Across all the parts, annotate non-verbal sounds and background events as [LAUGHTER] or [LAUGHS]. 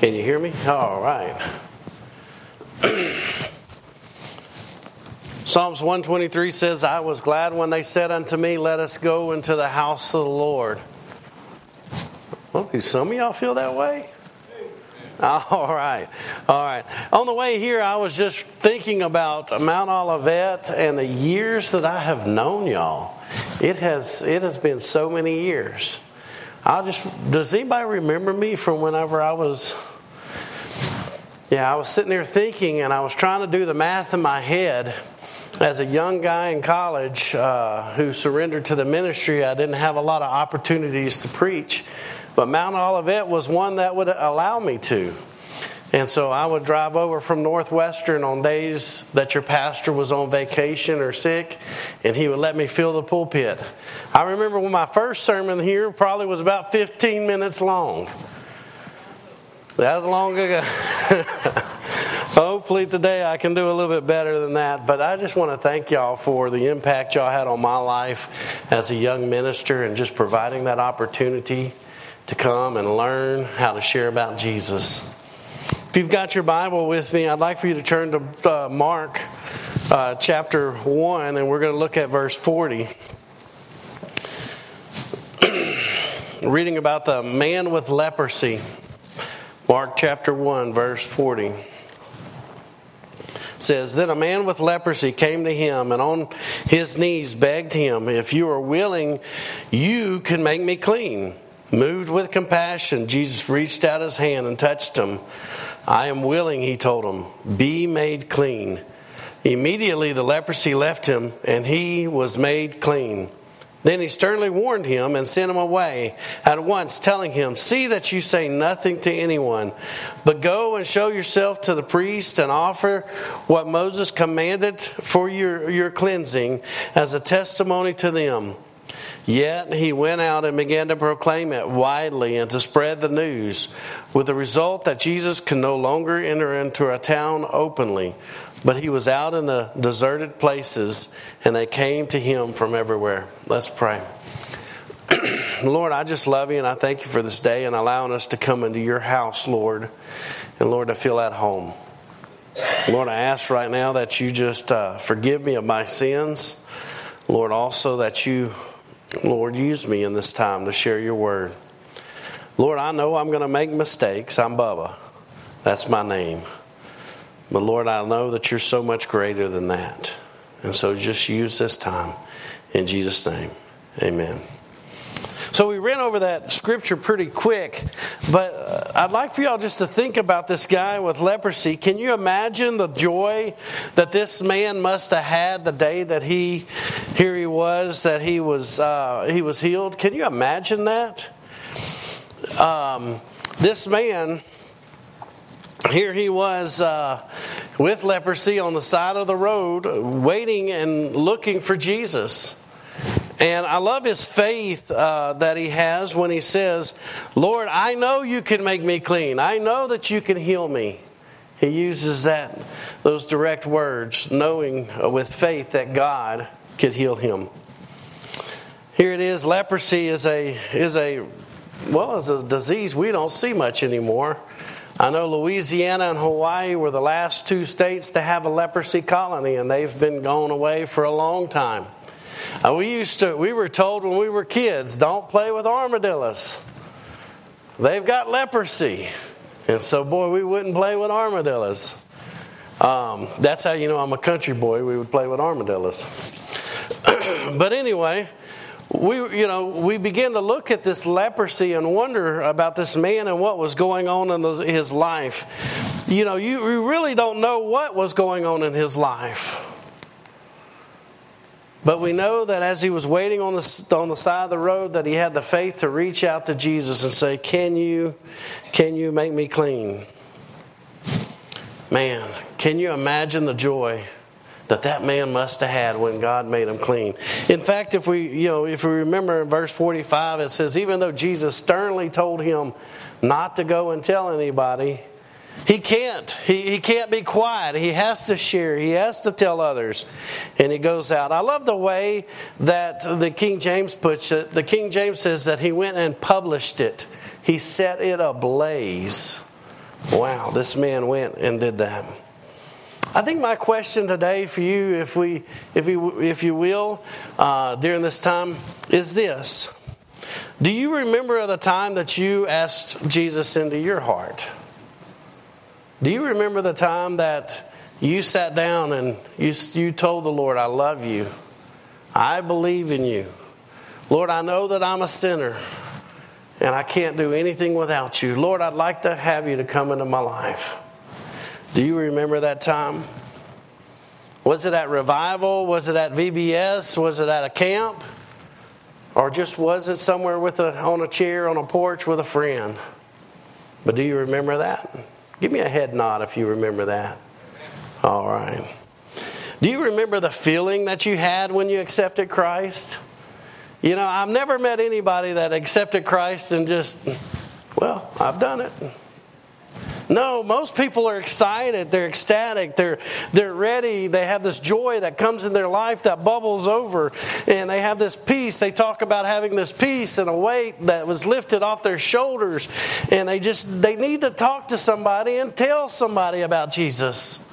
Can you hear me? All right. [CLEARS THROAT] Psalms 123 says, I was glad when they said unto me, Let us go into the house of the Lord. Well, do some of y'all feel that way? [LAUGHS] All right. All right. On the way here, I was just thinking about Mount Olivet and the years that I have known y'all. It has it has been so many years. I just does anybody remember me from whenever I was yeah, I was sitting there thinking and I was trying to do the math in my head. As a young guy in college uh, who surrendered to the ministry, I didn't have a lot of opportunities to preach. But Mount Olivet was one that would allow me to. And so I would drive over from Northwestern on days that your pastor was on vacation or sick, and he would let me fill the pulpit. I remember when my first sermon here probably was about 15 minutes long. That was long ago. [LAUGHS] Hopefully today I can do a little bit better than that. But I just want to thank y'all for the impact y'all had on my life as a young minister and just providing that opportunity to come and learn how to share about Jesus. If you've got your Bible with me, I'd like for you to turn to uh, Mark uh, chapter 1, and we're going to look at verse 40. [CLEARS THROAT] Reading about the man with leprosy. Mark chapter 1, verse 40 says, Then a man with leprosy came to him and on his knees begged him, If you are willing, you can make me clean. Moved with compassion, Jesus reached out his hand and touched him. I am willing, he told him, be made clean. Immediately the leprosy left him, and he was made clean. Then he sternly warned him and sent him away at once, telling him, See that you say nothing to anyone, but go and show yourself to the priest and offer what Moses commanded for your, your cleansing as a testimony to them. Yet he went out and began to proclaim it widely and to spread the news, with the result that Jesus could no longer enter into a town openly, but he was out in the deserted places, and they came to him from everywhere. Let's pray. [CLEARS THROAT] Lord, I just love you and I thank you for this day and allowing us to come into your house, Lord, and Lord, to feel at home. Lord, I ask right now that you just uh, forgive me of my sins. Lord, also that you Lord, use me in this time to share your word. Lord, I know I'm going to make mistakes. I'm Bubba. That's my name. But Lord, I know that you're so much greater than that. And so just use this time. In Jesus' name, amen. So we ran over that scripture pretty quick, but uh, I'd like for y'all just to think about this guy with leprosy. Can you imagine the joy that this man must have had the day that he here he was that he was uh, he was healed? Can you imagine that? Um, this man here he was uh, with leprosy on the side of the road, waiting and looking for Jesus. And I love his faith uh, that he has when he says, Lord, I know you can make me clean. I know that you can heal me. He uses that, those direct words, knowing with faith that God could heal him. Here it is leprosy is a, is a, well, is a disease we don't see much anymore. I know Louisiana and Hawaii were the last two states to have a leprosy colony, and they've been gone away for a long time. Uh, we used to, we were told when we were kids, don't play with armadillos. They've got leprosy. And so, boy, we wouldn't play with armadillos. Um, that's how you know I'm a country boy. We would play with armadillos. [CLEARS THROAT] but anyway, we you know we begin to look at this leprosy and wonder about this man and what was going on in his life. You know, you, you really don't know what was going on in his life. But we know that as he was waiting on the, on the side of the road, that he had the faith to reach out to Jesus and say, Can you, can you make me clean? Man, can you imagine the joy that that man must have had when God made him clean? In fact, if we, you know, if we remember in verse 45, it says, Even though Jesus sternly told him not to go and tell anybody, he can't. He, he can't be quiet. He has to share. He has to tell others. And he goes out. I love the way that the King James puts it. The King James says that he went and published it, he set it ablaze. Wow, this man went and did that. I think my question today for you, if we, if you, if you will, uh, during this time, is this: Do you remember the time that you asked Jesus into your heart? Do you remember the time that you sat down and you, you told the Lord, "I love you, I believe in you, Lord, I know that I'm a sinner." and I can't do anything without you. Lord, I'd like to have you to come into my life. Do you remember that time? Was it at revival? Was it at VBS? Was it at a camp? Or just was it somewhere with a, on a chair on a porch with a friend? But do you remember that? Give me a head nod if you remember that. All right. Do you remember the feeling that you had when you accepted Christ? You know, I've never met anybody that accepted Christ and just, well, I've done it. No, most people are excited, they're ecstatic, they're they're ready, they have this joy that comes in their life that bubbles over, and they have this peace. They talk about having this peace and a weight that was lifted off their shoulders, and they just they need to talk to somebody and tell somebody about Jesus.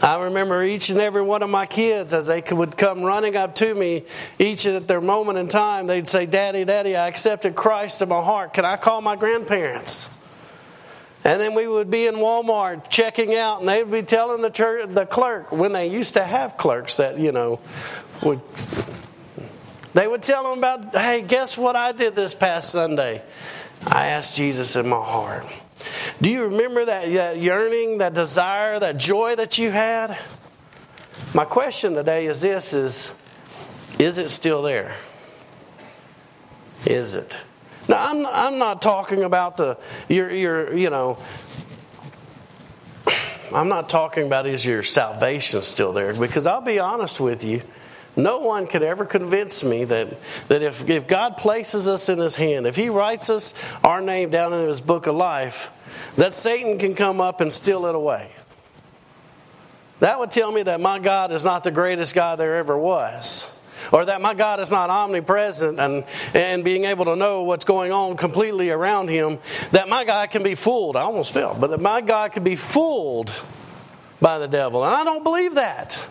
I remember each and every one of my kids as they would come running up to me, each at their moment in time, they'd say, Daddy, Daddy, I accepted Christ in my heart. Can I call my grandparents? And then we would be in Walmart checking out, and they'd be telling the church, the clerk when they used to have clerks that you know would. They would tell them about, hey, guess what I did this past Sunday? I asked Jesus in my heart. Do you remember that, that yearning, that desire, that joy that you had? My question today is this is is it still there? Is it? Now I'm I'm not talking about the your your you know I'm not talking about is your salvation still there because I'll be honest with you no one could ever convince me that, that if, if God places us in His hand, if He writes us our name down in His book of life, that Satan can come up and steal it away. That would tell me that my God is not the greatest God there ever was. Or that my God is not omnipresent and, and being able to know what's going on completely around him. That my God can be fooled. I almost fell, but that my God can be fooled by the devil. And I don't believe that.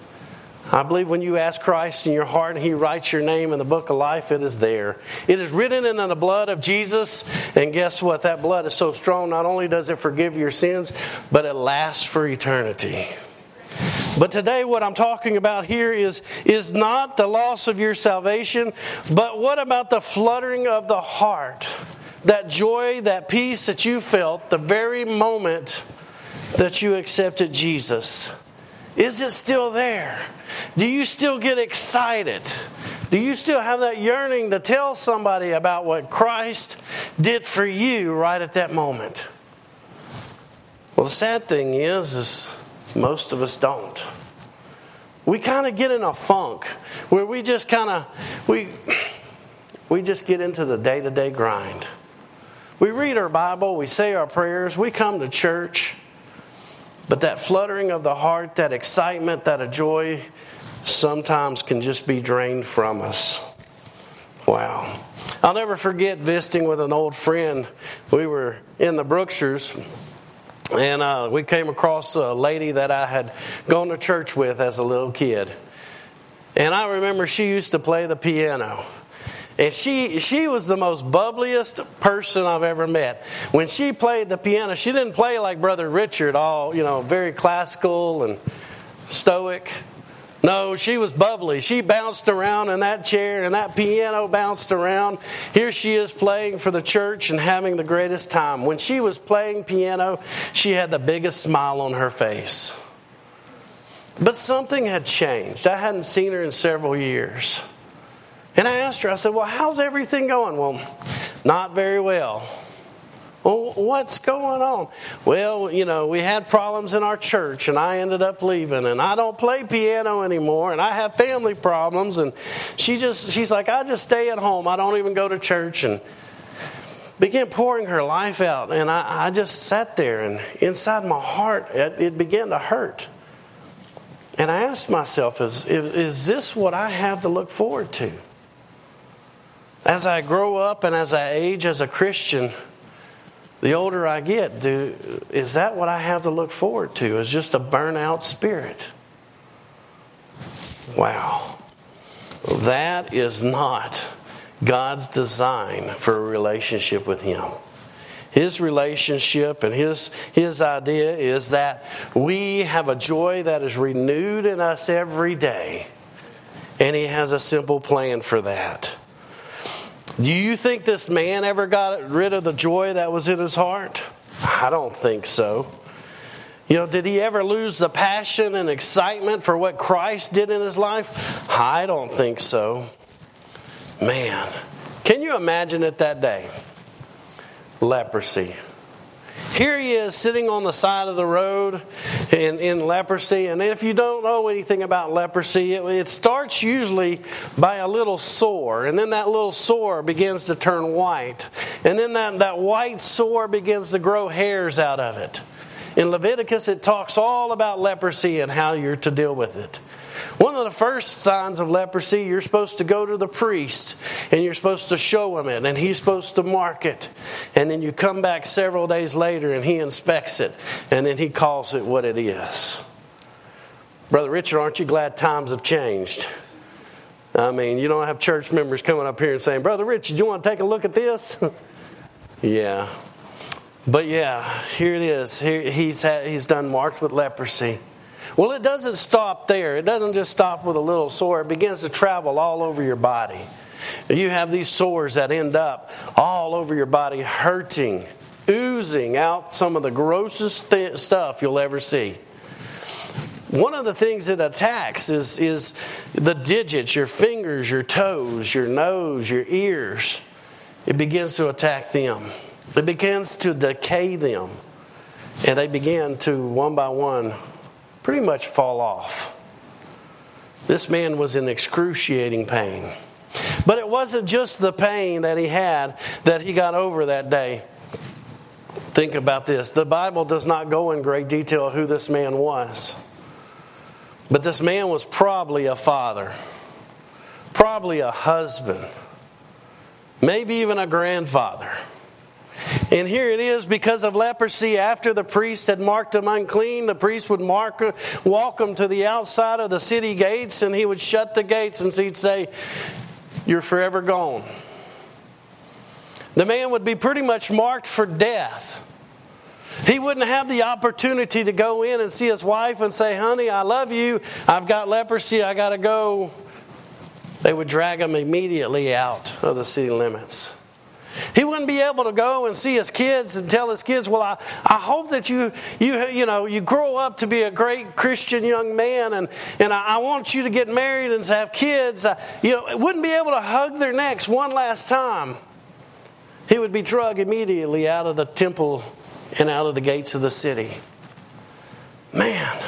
I believe when you ask Christ in your heart and He writes your name in the book of life, it is there. It is written in the blood of Jesus. And guess what? That blood is so strong, not only does it forgive your sins, but it lasts for eternity. But today, what I'm talking about here is, is not the loss of your salvation, but what about the fluttering of the heart? That joy, that peace that you felt the very moment that you accepted Jesus. Is it still there? Do you still get excited? Do you still have that yearning to tell somebody about what Christ did for you right at that moment? Well, the sad thing is, is most of us don't. We kind of get in a funk where we just kind of we we just get into the day-to-day grind. We read our Bible, we say our prayers, we come to church, but that fluttering of the heart, that excitement, that joy sometimes can just be drained from us. Wow. I'll never forget visiting with an old friend. We were in the Brookshires, and uh, we came across a lady that I had gone to church with as a little kid. And I remember she used to play the piano. And she she was the most bubbliest person I've ever met. When she played the piano, she didn't play like Brother Richard, all, you know, very classical and stoic. No, she was bubbly. She bounced around in that chair and that piano bounced around. Here she is playing for the church and having the greatest time. When she was playing piano, she had the biggest smile on her face. But something had changed. I hadn't seen her in several years. And I asked her, I said, Well, how's everything going? Well, not very well. Well, what's going on? Well, you know, we had problems in our church and I ended up leaving and I don't play piano anymore and I have family problems and she just she's like, I just stay at home. I don't even go to church and began pouring her life out and I, I just sat there and inside my heart it, it began to hurt. And I asked myself, is, is, is this what I have to look forward to? As I grow up and as I age as a Christian, the older I get, do, is that what I have to look forward to? Is just a burnout spirit? Wow. That is not God's design for a relationship with Him. His relationship and his, his idea is that we have a joy that is renewed in us every day. And He has a simple plan for that. Do you think this man ever got rid of the joy that was in his heart? I don't think so. You know, did he ever lose the passion and excitement for what Christ did in his life? I don't think so. Man, can you imagine it that day? Leprosy. Here he is sitting on the side of the road in, in leprosy. And if you don't know anything about leprosy, it, it starts usually by a little sore. And then that little sore begins to turn white. And then that, that white sore begins to grow hairs out of it. In Leviticus, it talks all about leprosy and how you're to deal with it. One of the first signs of leprosy, you're supposed to go to the priest and you're supposed to show him it, and he's supposed to mark it. And then you come back several days later and he inspects it, and then he calls it what it is. Brother Richard, aren't you glad times have changed? I mean, you don't have church members coming up here and saying, Brother Richard, you want to take a look at this? [LAUGHS] yeah. But yeah, here it is. Here, he's, had, he's done marked with leprosy. Well, it doesn't stop there. It doesn't just stop with a little sore, it begins to travel all over your body. You have these sores that end up all over your body, hurting, oozing out some of the grossest th- stuff you'll ever see. One of the things it attacks is, is the digits, your fingers, your toes, your nose, your ears. It begins to attack them. It begins to decay them. And they begin to, one by one, pretty much fall off. This man was in excruciating pain. But it wasn't just the pain that he had that he got over that day. Think about this. The Bible does not go in great detail who this man was. But this man was probably a father, probably a husband, maybe even a grandfather. And here it is because of leprosy. After the priest had marked him unclean, the priest would mark, walk him to the outside of the city gates and he would shut the gates and he'd say, You're forever gone. The man would be pretty much marked for death. He wouldn't have the opportunity to go in and see his wife and say, Honey, I love you. I've got leprosy. I got to go. They would drag him immediately out of the city limits. He wouldn't be able to go and see his kids and tell his kids, "Well, I, I hope that you you you know you grow up to be a great Christian young man, and and I, I want you to get married and have kids." Uh, you know, wouldn't be able to hug their necks one last time. He would be dragged immediately out of the temple and out of the gates of the city. Man,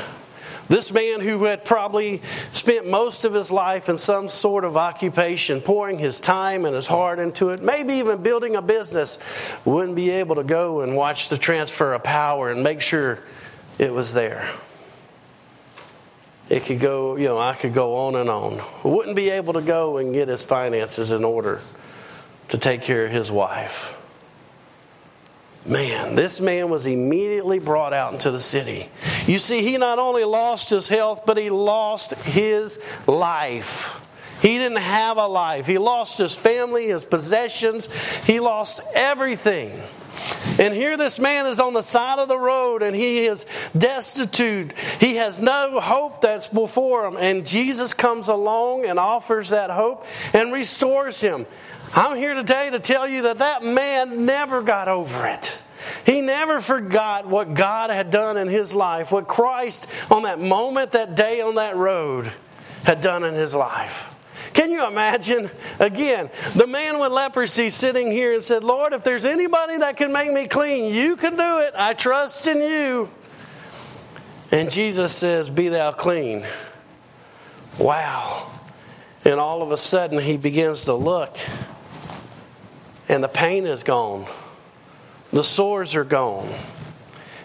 this man who had probably spent most of his life in some sort of occupation, pouring his time and his heart into it, maybe even building a business, wouldn't be able to go and watch the transfer of power and make sure it was there. It could go, you know, I could go on and on. Wouldn't be able to go and get his finances in order to take care of his wife. Man, this man was immediately brought out into the city. You see, he not only lost his health, but he lost his life. He didn't have a life. He lost his family, his possessions, he lost everything. And here this man is on the side of the road and he is destitute. He has no hope that's before him. And Jesus comes along and offers that hope and restores him. I'm here today to tell you that that man never got over it. He never forgot what God had done in his life, what Christ on that moment, that day on that road had done in his life. Can you imagine? Again, the man with leprosy sitting here and said, Lord, if there's anybody that can make me clean, you can do it. I trust in you. And Jesus says, Be thou clean. Wow. And all of a sudden, he begins to look and the pain is gone, the sores are gone,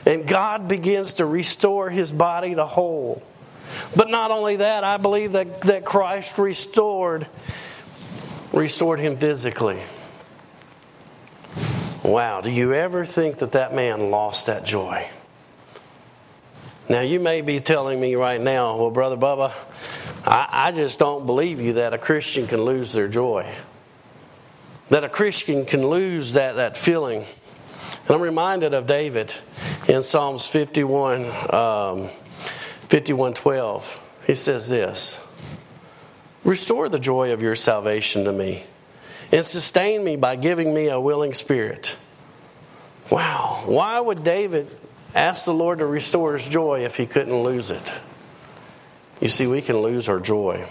and God begins to restore his body to whole. But not only that, I believe that, that Christ restored restored him physically. Wow, do you ever think that that man lost that joy? Now, you may be telling me right now, well, Brother Bubba, I, I just don't believe you that a Christian can lose their joy. That a Christian can lose that, that feeling. And I'm reminded of David in Psalms 51, um, 51 12. He says this Restore the joy of your salvation to me and sustain me by giving me a willing spirit. Wow. Why would David ask the Lord to restore his joy if he couldn't lose it? You see, we can lose our joy.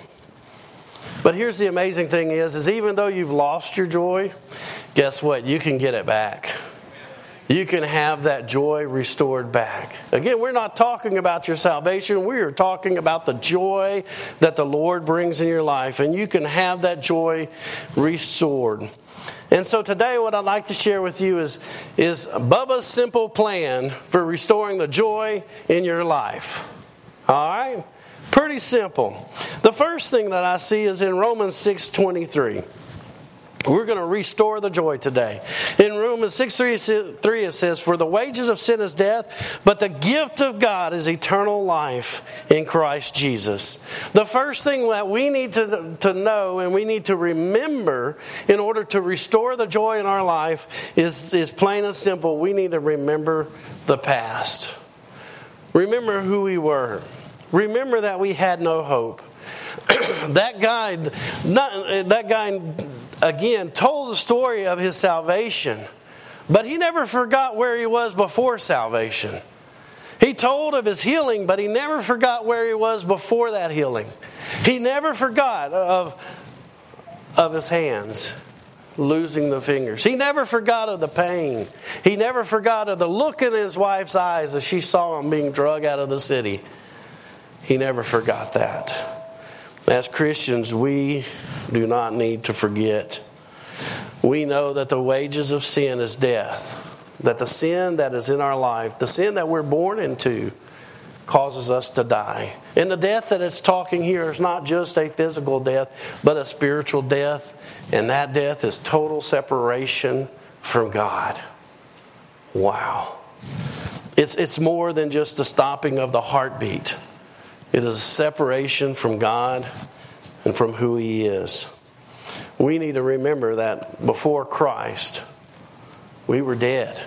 But here's the amazing thing is, is even though you've lost your joy, guess what? You can get it back you can have that joy restored back. Again, we're not talking about your salvation. We are talking about the joy that the Lord brings in your life, and you can have that joy restored. And so today, what I'd like to share with you is, is Bubba's simple plan for restoring the joy in your life. All right? Pretty simple. The first thing that I see is in Romans 6 23. We're going to restore the joy today. In Romans 6 3, it says, For the wages of sin is death, but the gift of God is eternal life in Christ Jesus. The first thing that we need to, to know and we need to remember in order to restore the joy in our life is, is plain and simple. We need to remember the past. Remember who we were. Remember that we had no hope. [CLEARS THROAT] that guy, not, that guy again told the story of his salvation, but he never forgot where he was before salvation. He told of his healing, but he never forgot where he was before that healing. He never forgot of, of his hands losing the fingers. He never forgot of the pain. He never forgot of the look in his wife's eyes as she saw him being drug out of the city. He never forgot that. As Christians, we do not need to forget. We know that the wages of sin is death, that the sin that is in our life, the sin that we're born into, causes us to die. And the death that it's talking here is not just a physical death, but a spiritual death. And that death is total separation from God. Wow. It's, it's more than just a stopping of the heartbeat. It is a separation from God and from who He is. We need to remember that before Christ, we were dead.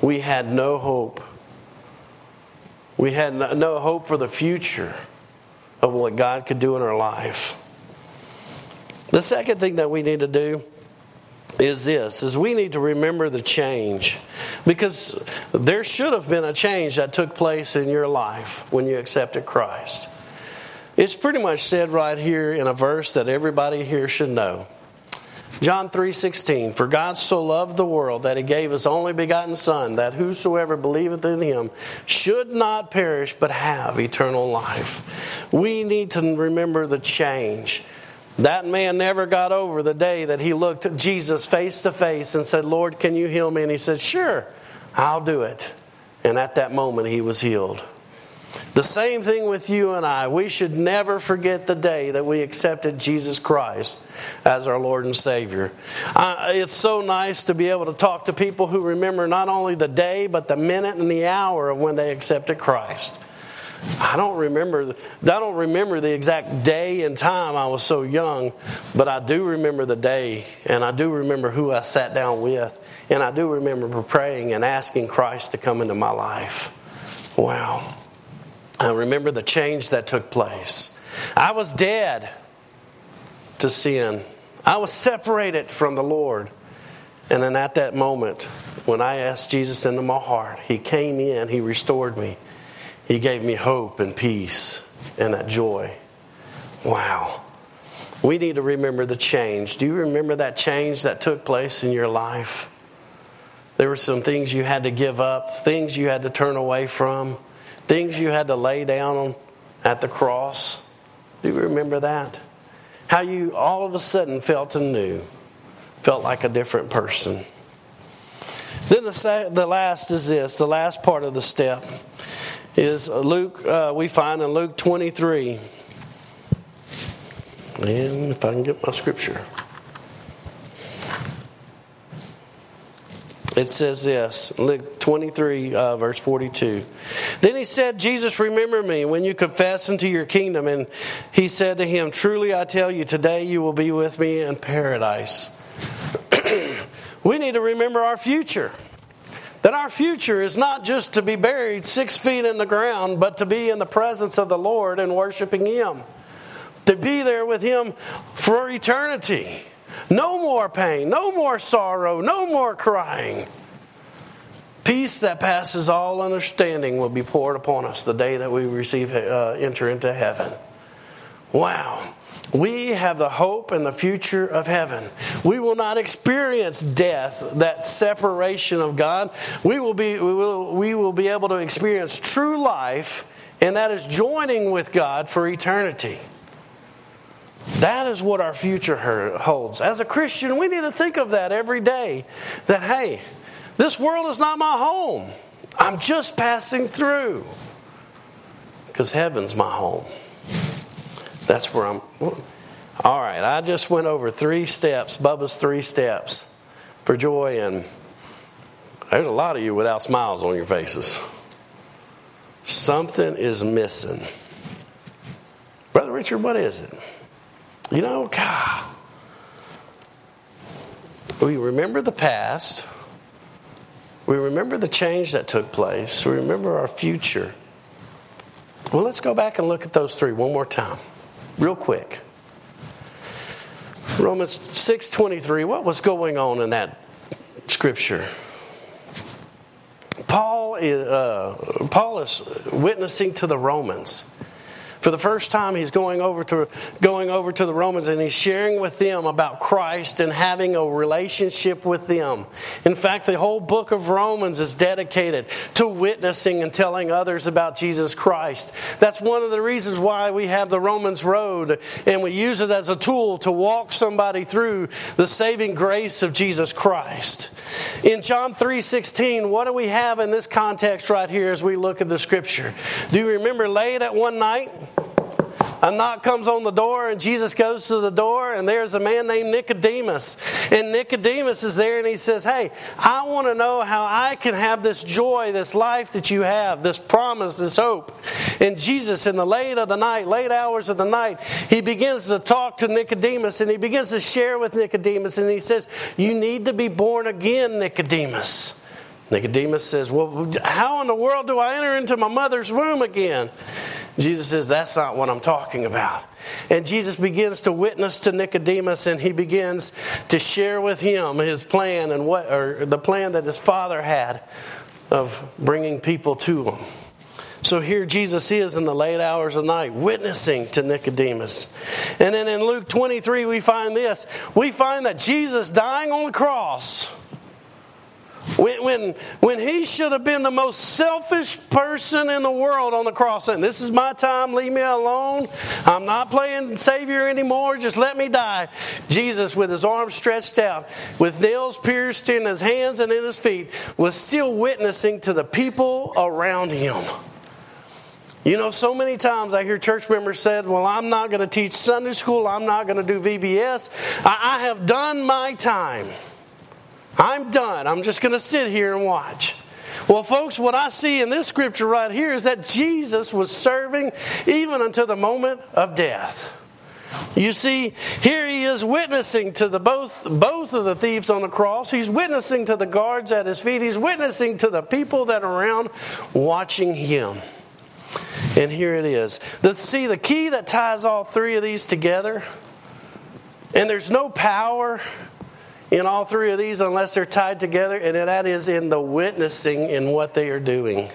We had no hope. We had no hope for the future of what God could do in our life. The second thing that we need to do is this is we need to remember the change because there should have been a change that took place in your life when you accepted Christ. It's pretty much said right here in a verse that everybody here should know. John 3:16 For God so loved the world that he gave his only begotten son that whosoever believeth in him should not perish but have eternal life. We need to remember the change that man never got over the day that he looked at Jesus face to face and said, Lord, can you heal me? And he said, Sure, I'll do it. And at that moment, he was healed. The same thing with you and I. We should never forget the day that we accepted Jesus Christ as our Lord and Savior. Uh, it's so nice to be able to talk to people who remember not only the day, but the minute and the hour of when they accepted Christ. I don't remember. I don't remember the exact day and time. I was so young, but I do remember the day, and I do remember who I sat down with, and I do remember praying and asking Christ to come into my life. Wow! I remember the change that took place. I was dead to sin. I was separated from the Lord. And then at that moment, when I asked Jesus into my heart, He came in, He restored me. He gave me hope and peace and that joy. Wow. We need to remember the change. Do you remember that change that took place in your life? There were some things you had to give up, things you had to turn away from, things you had to lay down at the cross. Do you remember that? How you all of a sudden felt anew, felt like a different person. Then the, the last is this the last part of the step is Luke, uh, we find in Luke 23. And if I can get my scripture. it says this Luke 23, uh, verse 42. Then he said, Jesus, remember me when you confess into your kingdom. And he said to him, Truly I tell you, today you will be with me in paradise. [CLEARS THROAT] we need to remember our future. That our future is not just to be buried six feet in the ground, but to be in the presence of the Lord and worshiping Him. To be there with Him for eternity. No more pain, no more sorrow, no more crying. Peace that passes all understanding will be poured upon us the day that we receive uh, enter into heaven. Wow. We have the hope and the future of heaven. We will not experience death, that separation of God. We will be, we will, we will be able to experience true life, and that is joining with God for eternity. That is what our future holds. As a Christian, we need to think of that every day that, hey, this world is not my home. I'm just passing through. Because heaven's my home. That's where I'm. All right, I just went over three steps, Bubba's three steps for joy, and there's a lot of you without smiles on your faces. Something is missing. Brother Richard, what is it? You know, God, we remember the past. We remember the change that took place. We remember our future. Well, let's go back and look at those three one more time real quick. Romans 6:23 what was going on in that scripture? Paul is, uh, Paul is witnessing to the Romans for the first time, he's going over to going over to the Romans and he's sharing with them about Christ and having a relationship with them. In fact, the whole book of Romans is dedicated to witnessing and telling others about Jesus Christ. That's one of the reasons why we have the Romans Road and we use it as a tool to walk somebody through the saving grace of Jesus Christ. In John 3:16, what do we have in this context right here as we look at the scripture? Do you remember late at one night? A knock comes on the door, and Jesus goes to the door, and there's a man named Nicodemus. And Nicodemus is there, and he says, Hey, I want to know how I can have this joy, this life that you have, this promise, this hope. And Jesus, in the late of the night, late hours of the night, he begins to talk to Nicodemus, and he begins to share with Nicodemus, and he says, You need to be born again, Nicodemus. Nicodemus says, Well, how in the world do I enter into my mother's womb again? Jesus says, That's not what I'm talking about. And Jesus begins to witness to Nicodemus and he begins to share with him his plan and what, or the plan that his father had of bringing people to him. So here Jesus is in the late hours of night witnessing to Nicodemus. And then in Luke 23, we find this we find that Jesus dying on the cross when, when, when he should have been the most selfish person in the world on the cross, saying, This is my time, leave me alone. I'm not playing Savior anymore, just let me die. Jesus, with his arms stretched out, with nails pierced in his hands and in his feet, was still witnessing to the people around him. You know, so many times I hear church members said, Well, I'm not going to teach Sunday school, I'm not going to do VBS. I, I have done my time. I'm done. I'm just going to sit here and watch. Well, folks, what I see in this scripture right here is that Jesus was serving even until the moment of death. You see, here he is witnessing to the both both of the thieves on the cross. He's witnessing to the guards at his feet. He's witnessing to the people that are around watching him. And here it is. The, see, the key that ties all three of these together, and there's no power in all three of these unless they're tied together, and that is in the witnessing in what they are doing.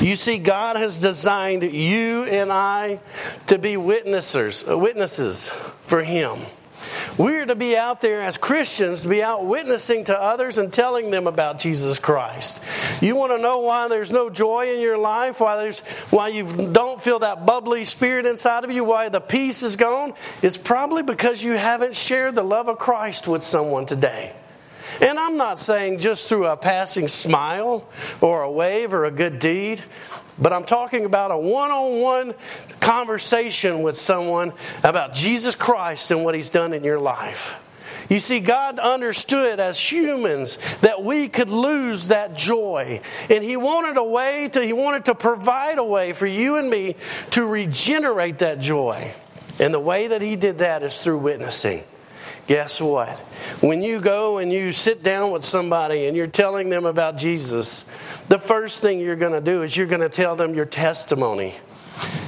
You see, God has designed you and I to be witnessers, uh, witnesses for Him. To be out there as Christians, to be out witnessing to others and telling them about Jesus Christ. You want to know why there's no joy in your life, why there's why you don't feel that bubbly spirit inside of you, why the peace is gone? It's probably because you haven't shared the love of Christ with someone today. And I'm not saying just through a passing smile or a wave or a good deed, but I'm talking about a one on one conversation with someone about Jesus Christ and what He's done in your life. You see, God understood as humans that we could lose that joy. And He wanted a way to, He wanted to provide a way for you and me to regenerate that joy. And the way that He did that is through witnessing. Guess what? When you go and you sit down with somebody and you're telling them about Jesus, the first thing you're going to do is you're going to tell them your testimony.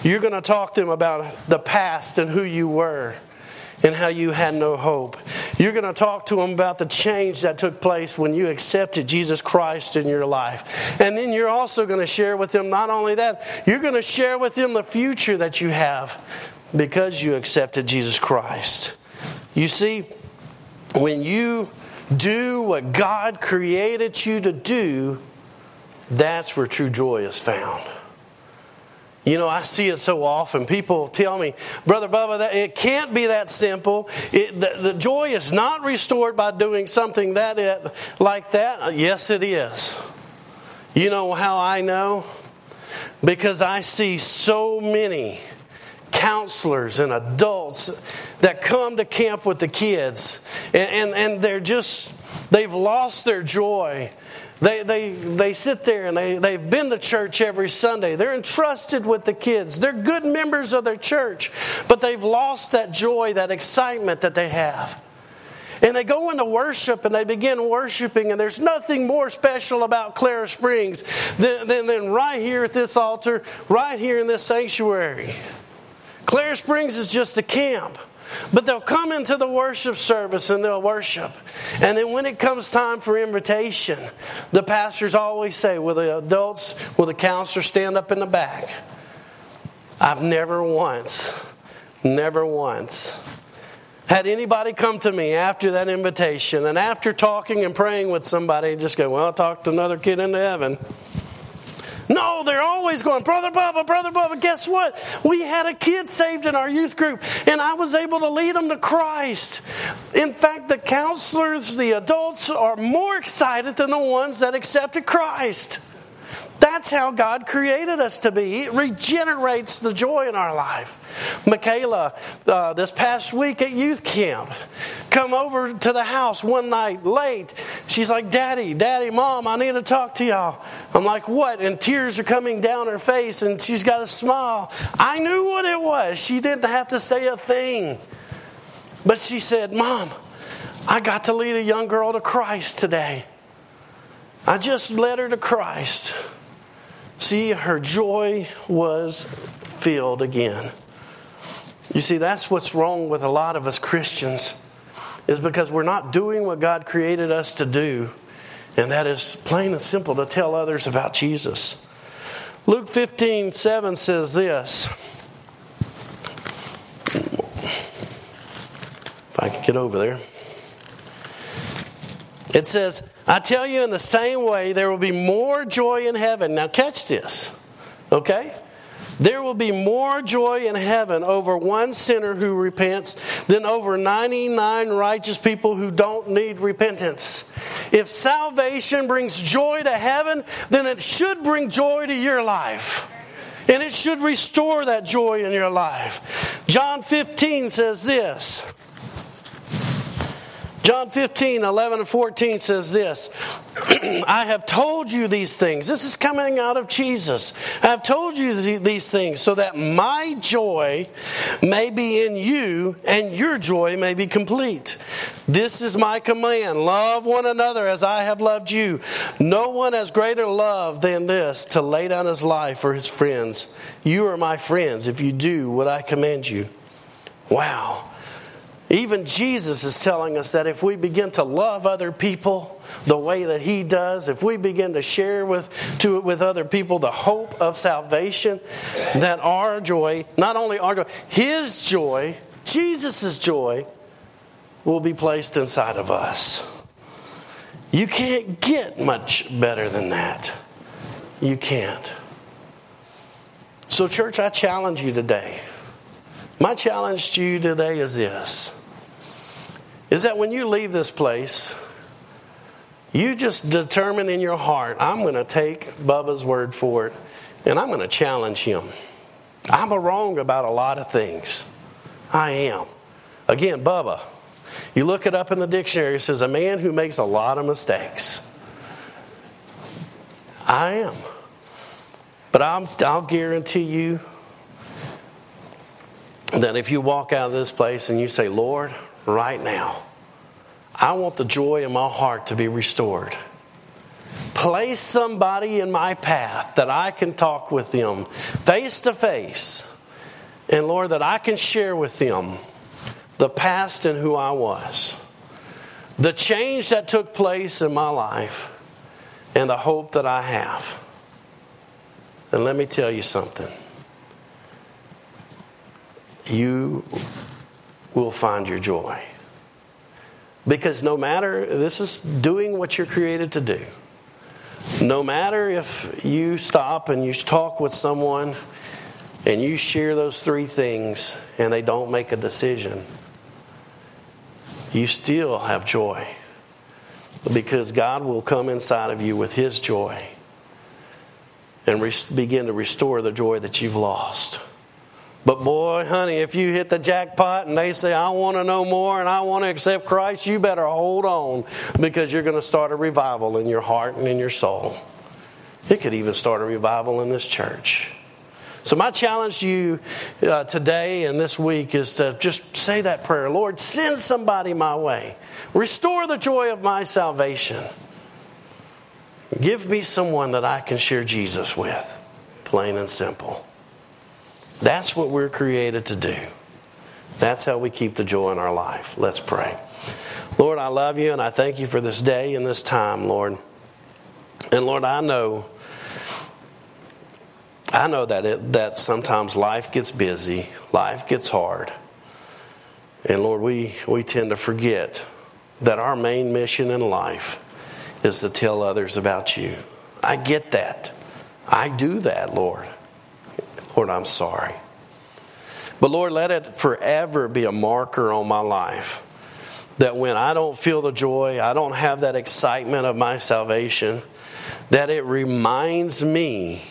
You're going to talk to them about the past and who you were and how you had no hope. You're going to talk to them about the change that took place when you accepted Jesus Christ in your life. And then you're also going to share with them not only that, you're going to share with them the future that you have because you accepted Jesus Christ. You see, when you do what God created you to do, that's where true joy is found. You know, I see it so often. People tell me, Brother Bubba, that it can't be that simple. It, the, the, joy is not restored by doing something that it, like that. Yes, it is. You know how I know? Because I see so many counselors and adults that come to camp with the kids, and, and, and they're just, they've lost their joy they, they, they sit there and they, they've been to church every Sunday. They're entrusted with the kids. They're good members of their church, but they've lost that joy, that excitement that they have. And they go into worship and they begin worshiping, and there's nothing more special about Clara Springs than, than, than right here at this altar, right here in this sanctuary. Clara Springs is just a camp. But they'll come into the worship service and they'll worship. And then when it comes time for invitation, the pastors always say, Will the adults, will the counselors stand up in the back? I've never once, never once had anybody come to me after that invitation and after talking and praying with somebody just go, Well, I'll talk to another kid into heaven. No, they're always going, Brother Bubba, Brother Bubba, guess what? We had a kid saved in our youth group, and I was able to lead them to Christ. In fact, the counselors, the adults, are more excited than the ones that accepted Christ. That's how God created us to be. It regenerates the joy in our life. Michaela, uh, this past week at youth camp, come over to the house one night late. She's like, Daddy, Daddy, Mom, I need to talk to y'all. I'm like, What? And tears are coming down her face, and she's got a smile. I knew what it was. She didn't have to say a thing. But she said, Mom, I got to lead a young girl to Christ today. I just led her to Christ. See, her joy was filled again. You see, that's what's wrong with a lot of us Christians, is because we're not doing what God created us to do, and that is plain and simple to tell others about Jesus. Luke 15 7 says this. If I can get over there. It says, I tell you, in the same way, there will be more joy in heaven. Now, catch this, okay? There will be more joy in heaven over one sinner who repents than over 99 righteous people who don't need repentance. If salvation brings joy to heaven, then it should bring joy to your life. And it should restore that joy in your life. John 15 says this. John 15, 11 and 14 says this [CLEARS THROAT] I have told you these things. This is coming out of Jesus. I have told you these things so that my joy may be in you and your joy may be complete. This is my command love one another as I have loved you. No one has greater love than this to lay down his life for his friends. You are my friends if you do what I command you. Wow. Even Jesus is telling us that if we begin to love other people the way that He does, if we begin to share with, to, with other people the hope of salvation, that our joy, not only our joy, His joy, Jesus' joy, will be placed inside of us. You can't get much better than that. You can't. So, church, I challenge you today. My challenge to you today is this is that when you leave this place, you just determine in your heart, I'm going to take Bubba's word for it and I'm going to challenge him. I'm wrong about a lot of things. I am. Again, Bubba, You look it up in the dictionary, it says, a man who makes a lot of mistakes. I am. But I'll, I'll guarantee you that if you walk out of this place and you say, Lord, right now, I want the joy in my heart to be restored. Place somebody in my path that I can talk with them face to face. And Lord, that I can share with them the past and who I was, the change that took place in my life, and the hope that I have. And let me tell you something you will find your joy. Because no matter, this is doing what you're created to do. No matter if you stop and you talk with someone and you share those three things and they don't make a decision, you still have joy. Because God will come inside of you with His joy and re- begin to restore the joy that you've lost. But boy, honey, if you hit the jackpot and they say, I want to know more and I want to accept Christ, you better hold on because you're going to start a revival in your heart and in your soul. It could even start a revival in this church. So, my challenge to you uh, today and this week is to just say that prayer Lord, send somebody my way. Restore the joy of my salvation. Give me someone that I can share Jesus with, plain and simple. That's what we're created to do. That's how we keep the joy in our life. Let's pray. Lord, I love you and I thank you for this day and this time, Lord. And Lord, I know I know that it, that sometimes life gets busy, life gets hard. And Lord, we, we tend to forget that our main mission in life is to tell others about you. I get that. I do that, Lord. Lord, I'm sorry. But Lord, let it forever be a marker on my life that when I don't feel the joy, I don't have that excitement of my salvation, that it reminds me